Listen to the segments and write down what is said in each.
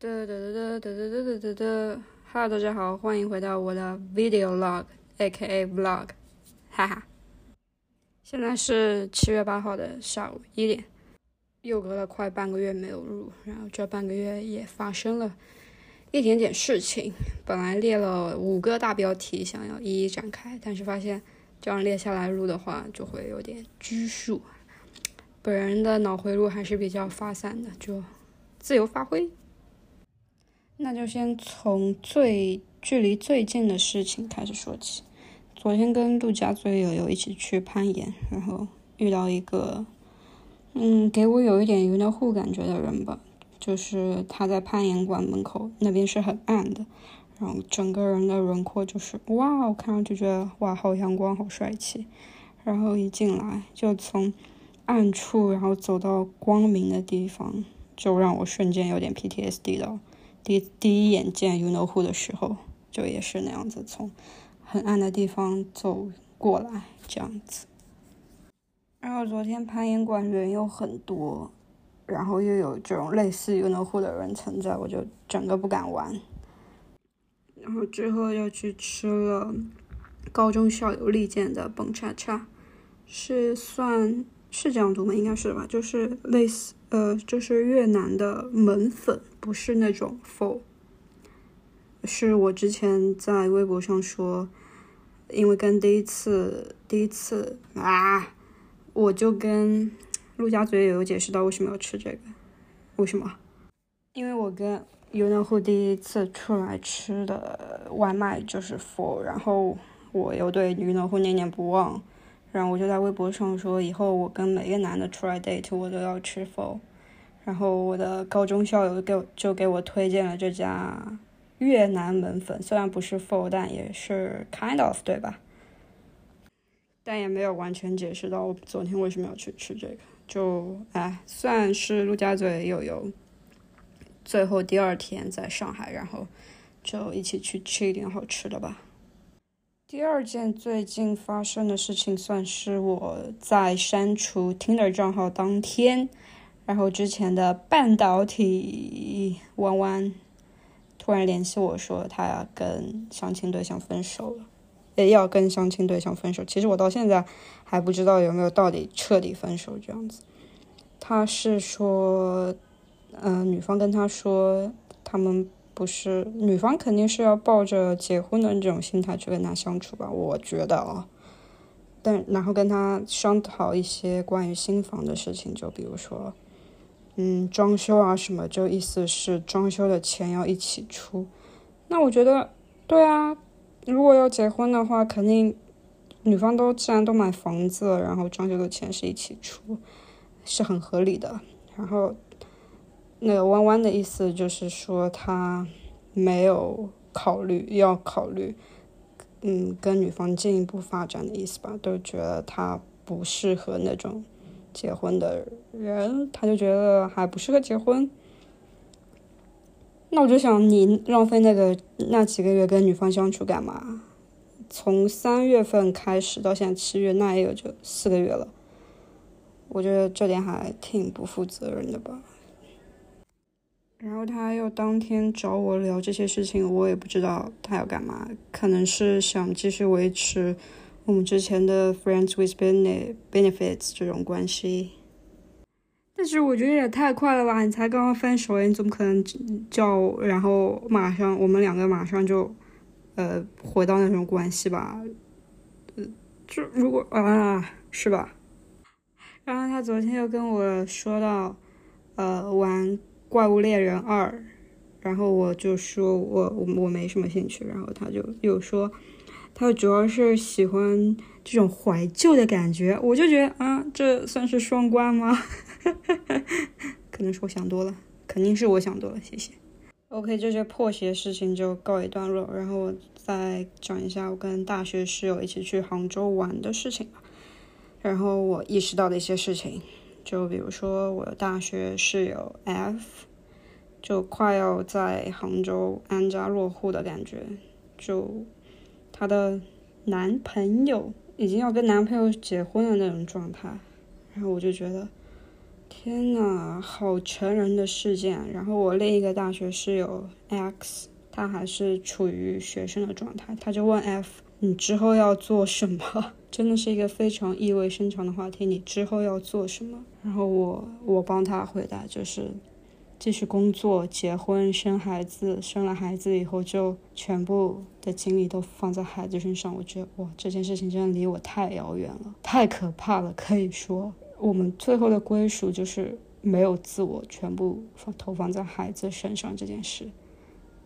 哒哒哒哒哒哒哒哒哒，Hello，大家好，欢迎回到我的 video log，A.K.A vlog，哈哈。现在是七月八号的下午一点，又隔了快半个月没有录，然后这半个月也发生了一点点事情。本来列了五个大标题，想要一一展开，但是发现这样列下来录的话，就会有点拘束。本人的脑回路还是比较发散的，就自由发挥。那就先从最距离最近的事情开始说起。昨天跟陆家嘴友友一起去攀岩，然后遇到一个，嗯，给我有一点云南户感觉的人吧。就是他在攀岩馆门口那边是很暗的，然后整个人的轮廓就是哇，我看上去觉得哇，好阳光，好帅气。然后一进来就从暗处，然后走到光明的地方，就让我瞬间有点 PTSD 了。第第一眼见 UNOHO 的时候，就也是那样子，从很暗的地方走过来这样子。然后昨天攀岩馆人又很多，然后又有这种类似 UNOHO 的人存在，我就整个不敢玩。然后之后又去吃了高中校友力荐的蹦恰恰，是算是这样读吗？应该是吧，就是类似。呃，就是越南的门粉，不是那种粉是我之前在微博上说，因为跟第一次第一次啊，我就跟陆家嘴也有解释到为什么要吃这个，为什么？因为我跟尤南户第一次出来吃的外卖就是 f 然后我又对尤南户念念不忘。然后我就在微博上说，以后我跟每个男的出来 date，我都要吃否。然后我的高中校友给就给我推荐了这家越南门粉，虽然不是否，但也是 kind of 对吧？但也没有完全解释到我昨天为什么要去吃这个。就哎，算是陆家嘴友友最后第二天在上海，然后就一起去吃一点好吃的吧。第二件最近发生的事情，算是我在删除 Tinder 账号当天，然后之前的半导体弯弯突然联系我说他要跟相亲对象分手了，也要跟相亲对象分手。其实我到现在还不知道有没有到底彻底分手这样子。他是说，嗯，女方跟他说他们。不是女方肯定是要抱着结婚的这种心态去跟他相处吧？我觉得啊，但然后跟他商讨一些关于新房的事情，就比如说，嗯，装修啊什么，就意思是装修的钱要一起出。那我觉得，对啊，如果要结婚的话，肯定女方都既然都买房子，然后装修的钱是一起出，是很合理的。然后。那个弯弯的意思就是说，他没有考虑要考虑，嗯，跟女方进一步发展的意思吧，都觉得他不适合那种结婚的人，他就觉得还不适合结婚。那我就想，你浪费那个那几个月跟女方相处干嘛？从三月份开始到现在七月，那也有就四个月了。我觉得这点还挺不负责任的吧。然后他又当天找我聊这些事情，我也不知道他要干嘛，可能是想继续维持我们之前的 friends with benefits 这种关系。但是我觉得也太快了吧，你才刚刚分手，你怎么可能叫然后马上我们两个马上就呃回到那种关系吧？呃，就如果啊是吧？然后他昨天又跟我说到呃玩。怪物猎人二，然后我就说我我我没什么兴趣，然后他就又说，他主要是喜欢这种怀旧的感觉，我就觉得啊，这算是双关吗？可能是我想多了，肯定是我想多了，谢谢。OK，这些破鞋事情就告一段落，然后我再讲一下我跟大学室友一起去杭州玩的事情吧，然后我意识到的一些事情。就比如说，我的大学室友 F，就快要在杭州安家落户的感觉，就她的男朋友已经要跟男朋友结婚的那种状态，然后我就觉得天呐，好成人的事件。然后我另一个大学室友 X，他还是处于学生的状态，他就问 F：“ 你之后要做什么？”真的是一个非常意味深长的话题。你之后要做什么？然后我我帮他回答，就是继续工作、结婚、生孩子。生了孩子以后，就全部的精力都放在孩子身上。我觉得哇，这件事情真的离我太遥远了，太可怕了。可以说，我们最后的归属就是没有自我，全部放投放在孩子身上这件事，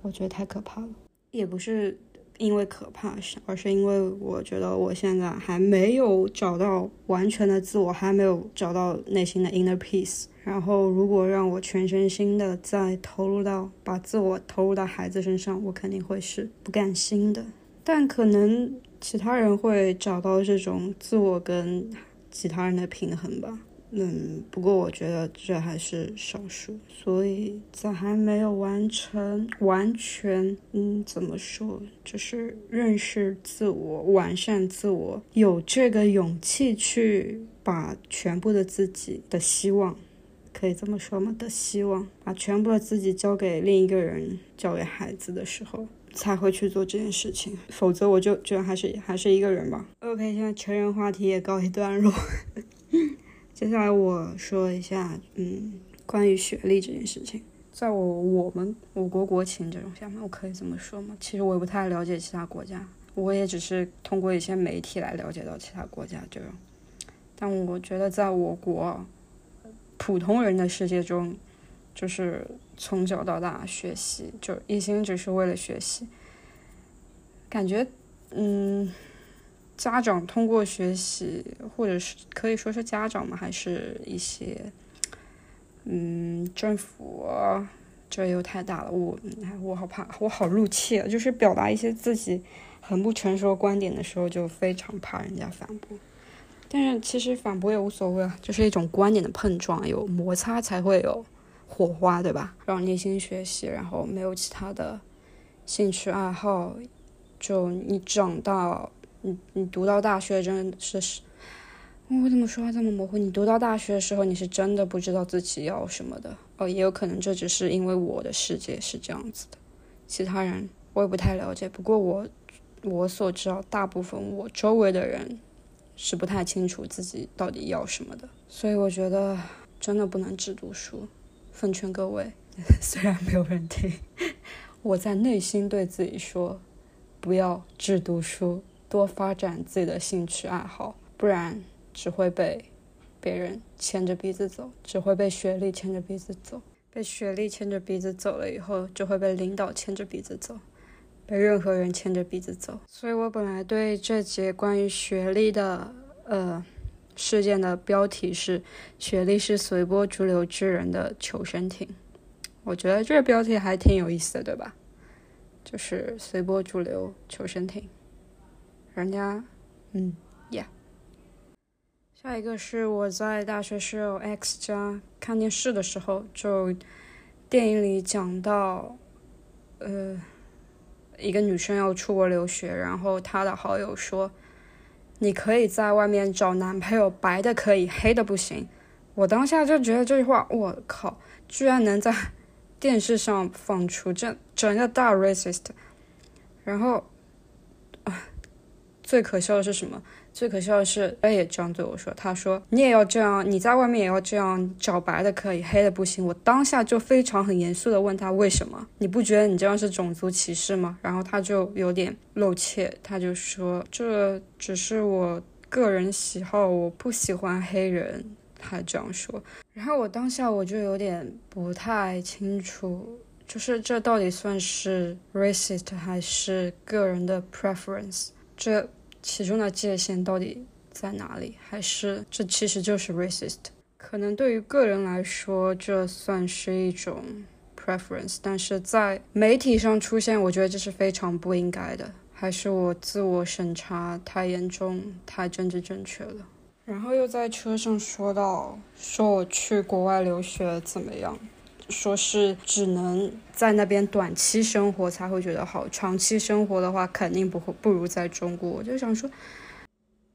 我觉得太可怕了。也不是。因为可怕，而是因为我觉得我现在还没有找到完全的自我，还没有找到内心的 inner peace。然后，如果让我全身心的再投入到把自我投入到孩子身上，我肯定会是不甘心的。但可能其他人会找到这种自我跟其他人的平衡吧。嗯，不过我觉得这还是少数，所以在还没有完成完全，嗯，怎么说，就是认识自我、完善自我，有这个勇气去把全部的自己的希望，可以这么说吗？的希望，把全部的自己交给另一个人，交给孩子的时候，才会去做这件事情。否则，我就觉得还是还是一个人吧。OK，现在成人话题也告一段落。接下来我说一下，嗯，关于学历这件事情，在我我们我国国情这种下面，我可以这么说吗？其实我也不太了解其他国家，我也只是通过一些媒体来了解到其他国家这种。但我觉得在我国普通人的世界中，就是从小到大学习，就一心只是为了学习，感觉，嗯。家长通过学习，或者是可以说是家长嘛，还是一些，嗯，政府，这又太大了。我，我好怕，我好入气啊！就是表达一些自己很不成熟观点的时候，就非常怕人家反驳。但是其实反驳也无所谓啊，就是一种观点的碰撞，有摩擦才会有火花，对吧？让内心学习，然后没有其他的兴趣爱好，就你长到。你你读到大学真的是是，我怎么说话这么模糊？你读到大学的时候，你是真的不知道自己要什么的哦，也有可能这只是因为我的世界是这样子的，其他人我也不太了解。不过我我所知道，大部分我周围的人是不太清楚自己到底要什么的，所以我觉得真的不能只读书。奉劝各位，虽然没有人听，我在内心对自己说，不要只读书。多发展自己的兴趣爱好，不然只会被别人牵着鼻子走，只会被学历牵着鼻子走。被学历牵着鼻子走了以后，就会被领导牵着鼻子走，被任何人牵着鼻子走。所以我本来对这节关于学历的呃事件的标题是“学历是随波逐流之人的求生艇”，我觉得这个标题还挺有意思的，对吧？就是随波逐流求生艇。人家，嗯，Yeah。下一个是我在大学室友 X 家看电视的时候，就电影里讲到，呃，一个女生要出国留学，然后她的好友说，你可以在外面找男朋友，白的可以，黑的不行。我当下就觉得这句话，我靠，居然能在电视上放出，这整个大 racist。然后。最可笑的是什么？最可笑的是，他也这样对我说。他说：“你也要这样，你在外面也要这样，找白的可以，黑的不行。”我当下就非常很严肃的问他：“为什么？你不觉得你这样是种族歧视吗？”然后他就有点露怯，他就说：“这只是我个人喜好，我不喜欢黑人。”他这样说。然后我当下我就有点不太清楚，就是这到底算是 racist 还是个人的 preference？这。其中的界限到底在哪里？还是这其实就是 racist？可能对于个人来说，这算是一种 preference，但是在媒体上出现，我觉得这是非常不应该的。还是我自我审查太严重，太政治正确了。然后又在车上说到，说我去国外留学怎么样？说是只能在那边短期生活才会觉得好，长期生活的话肯定不会不如在中国。我就想说，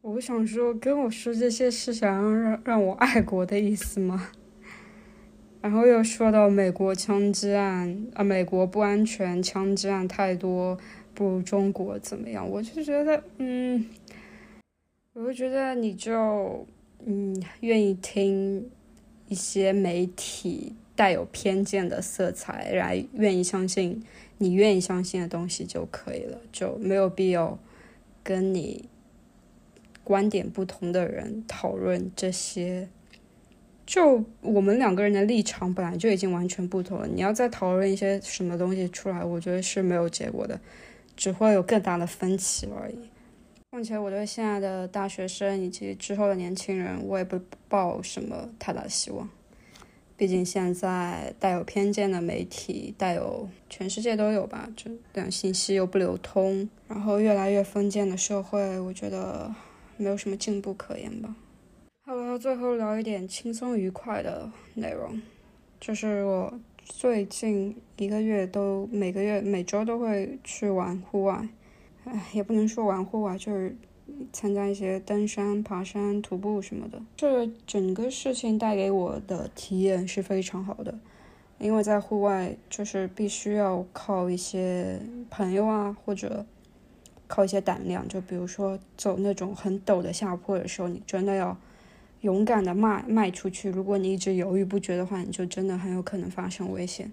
我想说跟我说这些是想要让让我爱国的意思吗？然后又说到美国枪击案啊，美国不安全，枪击案太多，不如中国怎么样？我就觉得，嗯，我就觉得你就嗯愿意听一些媒体带有偏见的色彩，来愿意相信你愿意相信的东西就可以了，就没有必要跟你观点不同的人讨论这些。就我们两个人的立场本来就已经完全不同了，你要再讨论一些什么东西出来，我觉得是没有结果的，只会有更大的分歧而已。况且我对现在的大学生以及之后的年轻人，我也不抱什么太大希望。毕竟现在带有偏见的媒体，带有全世界都有吧，这样信息又不流通，然后越来越封建的社会，我觉得没有什么进步可言吧。好了，最后聊一点轻松愉快的内容，就是我最近一个月都每个月每周都会去玩户外，哎，也不能说玩户外，就是参加一些登山、爬山、徒步什么的。这整个事情带给我的体验是非常好的，因为在户外就是必须要靠一些朋友啊，或者靠一些胆量，就比如说走那种很陡的下坡的时候，你真的要。勇敢的迈迈出去。如果你一直犹豫不决的话，你就真的很有可能发生危险。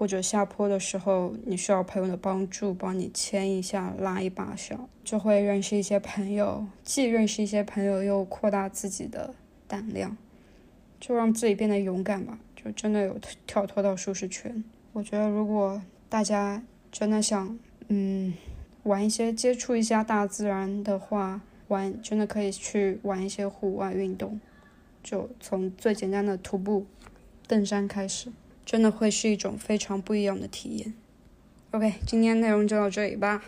或者下坡的时候，你需要朋友的帮助，帮你牵一下、拉一把手，就会认识一些朋友，既认识一些朋友，又扩大自己的胆量，就让自己变得勇敢吧。就真的有跳脱到舒适圈。我觉得，如果大家真的想，嗯，玩一些、接触一下大自然的话，玩真的可以去玩一些户外运动，就从最简单的徒步、登山开始，真的会是一种非常不一样的体验。OK，今天内容就到这里吧。